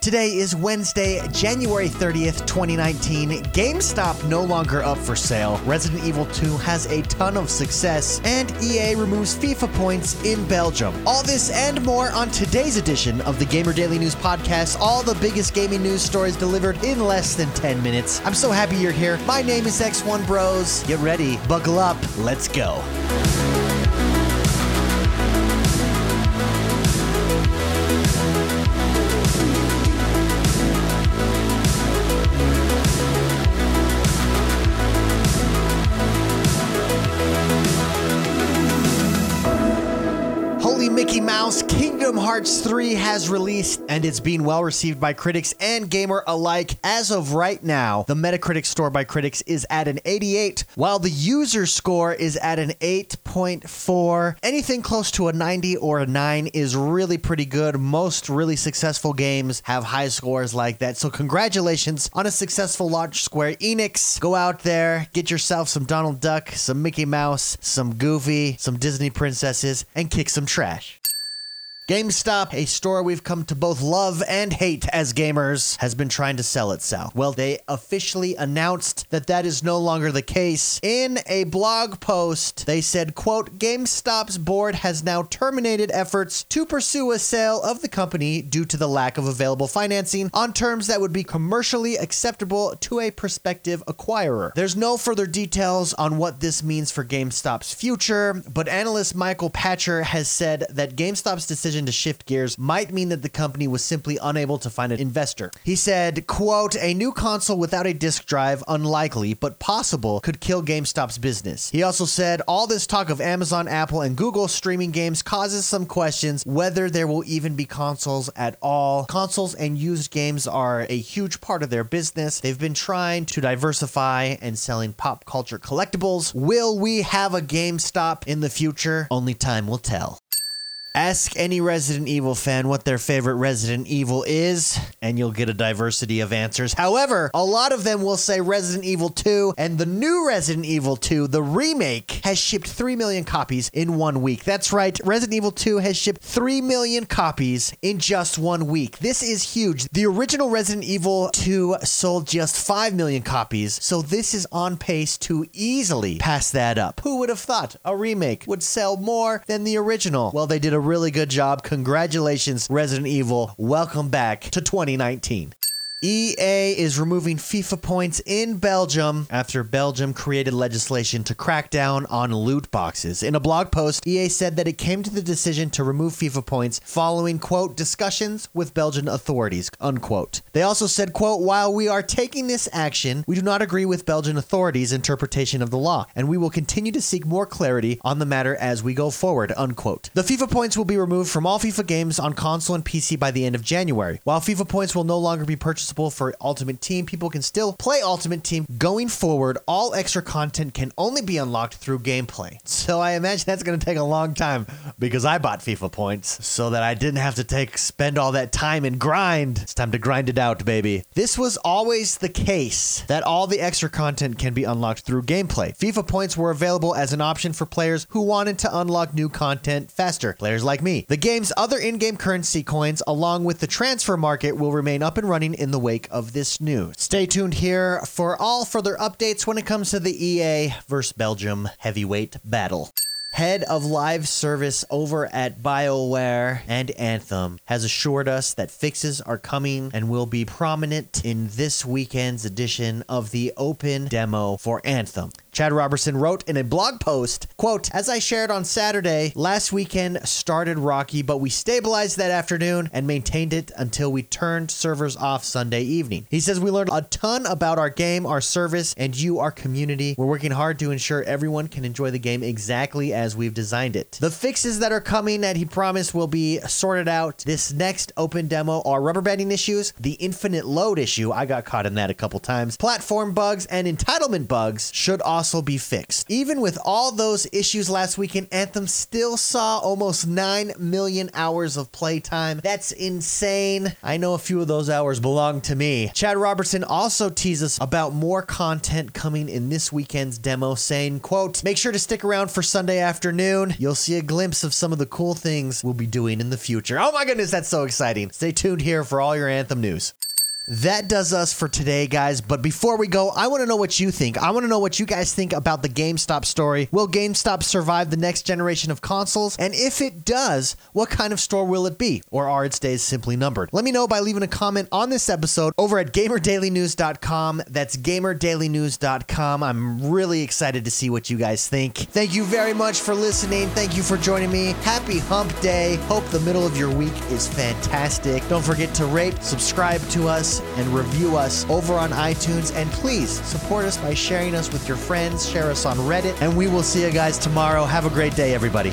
Today is Wednesday, January 30th, 2019. GameStop no longer up for sale. Resident Evil 2 has a ton of success, and EA removes FIFA points in Belgium. All this and more on today's edition of the Gamer Daily News Podcast. All the biggest gaming news stories delivered in less than 10 minutes. I'm so happy you're here. My name is X1 Bros. Get ready, buckle up, let's go. Kingdom Hearts 3 has released and it's being well received by critics and gamer alike. As of right now, the Metacritic score by critics is at an 88, while the user score is at an 8.4. Anything close to a 90 or a 9 is really pretty good. Most really successful games have high scores like that. So congratulations on a successful launch Square Enix. Go out there, get yourself some Donald Duck, some Mickey Mouse, some Goofy, some Disney princesses and kick some trash. GameStop, a store we've come to both love and hate as gamers, has been trying to sell itself. Well, they officially announced that that is no longer the case. In a blog post, they said, quote, GameStop's board has now terminated efforts to pursue a sale of the company due to the lack of available financing on terms that would be commercially acceptable to a prospective acquirer. There's no further details on what this means for GameStop's future, but analyst Michael Pachter has said that GameStop's decision to shift gears might mean that the company was simply unable to find an investor. He said, quote, a new console without a disk drive, unlikely, but possible, could kill GameStop's business. He also said, all this talk of Amazon, Apple, and Google streaming games causes some questions whether there will even be consoles at all. Consoles and used games are a huge part of their business. They've been trying to diversify and selling pop culture collectibles. Will we have a GameStop in the future? Only time will tell. Ask any Resident Evil fan what their favorite Resident Evil is, and you'll get a diversity of answers. However, a lot of them will say Resident Evil 2, and the new Resident Evil 2, the remake, has shipped 3 million copies in one week. That's right, Resident Evil 2 has shipped 3 million copies in just one week. This is huge. The original Resident Evil 2 sold just 5 million copies, so this is on pace to easily pass that up. Who would have thought a remake would sell more than the original? Well, they did a really good job. Congratulations, Resident Evil. Welcome back to 2019. EA is removing FIFA points in Belgium after Belgium created legislation to crack down on loot boxes. In a blog post, EA said that it came to the decision to remove FIFA points following, quote, discussions with Belgian authorities, unquote. They also said, quote, while we are taking this action, we do not agree with Belgian authorities' interpretation of the law, and we will continue to seek more clarity on the matter as we go forward, unquote. The FIFA points will be removed from all FIFA games on console and PC by the end of January. While FIFA points will no longer be purchased for Ultimate Team. People can still play Ultimate Team. Going forward, all extra content can only be unlocked through gameplay. So I imagine that's going to take a long time because I bought FIFA points so that I didn't have to take spend all that time and grind. It's time to grind it out, baby. This was always the case that all the extra content can be unlocked through gameplay. FIFA points were available as an option for players who wanted to unlock new content faster, players like me. The game's other in-game currency coins along with the transfer market will remain up and running in the wake of this news. Stay tuned here for all further updates when it comes to the EA versus Belgium heavyweight battle. Head of live service over at BioWare and Anthem has assured us that fixes are coming and will be prominent in this weekend's edition of the open demo for Anthem. Chad Robertson wrote in a blog post, quote, As I shared on Saturday, last weekend started rocky, but we stabilized that afternoon and maintained it until we turned servers off Sunday evening. He says we learned a ton about our game, our service, and you, our community. We're working hard to ensure everyone can enjoy the game exactly as we've designed it. The fixes that are coming that he promised will be sorted out this next open demo are rubber banding issues, the infinite load issue, I got caught in that a couple times, platform bugs, and entitlement bugs should also also be fixed. Even with all those issues last weekend, Anthem still saw almost 9 million hours of playtime. That's insane. I know a few of those hours belong to me. Chad Robertson also teases about more content coming in this weekend's demo, saying, quote, make sure to stick around for Sunday afternoon. You'll see a glimpse of some of the cool things we'll be doing in the future. Oh my goodness, that's so exciting. Stay tuned here for all your Anthem news. That does us for today, guys. But before we go, I want to know what you think. I want to know what you guys think about the GameStop story. Will GameStop survive the next generation of consoles? And if it does, what kind of store will it be? Or are its days simply numbered? Let me know by leaving a comment on this episode over at gamerdailynews.com. That's gamerdailynews.com. I'm really excited to see what you guys think. Thank you very much for listening. Thank you for joining me. Happy Hump Day. Hope the middle of your week is fantastic. Don't forget to rate, subscribe to and review us over on iTunes. And please support us by sharing us with your friends, share us on Reddit, and we will see you guys tomorrow. Have a great day, everybody.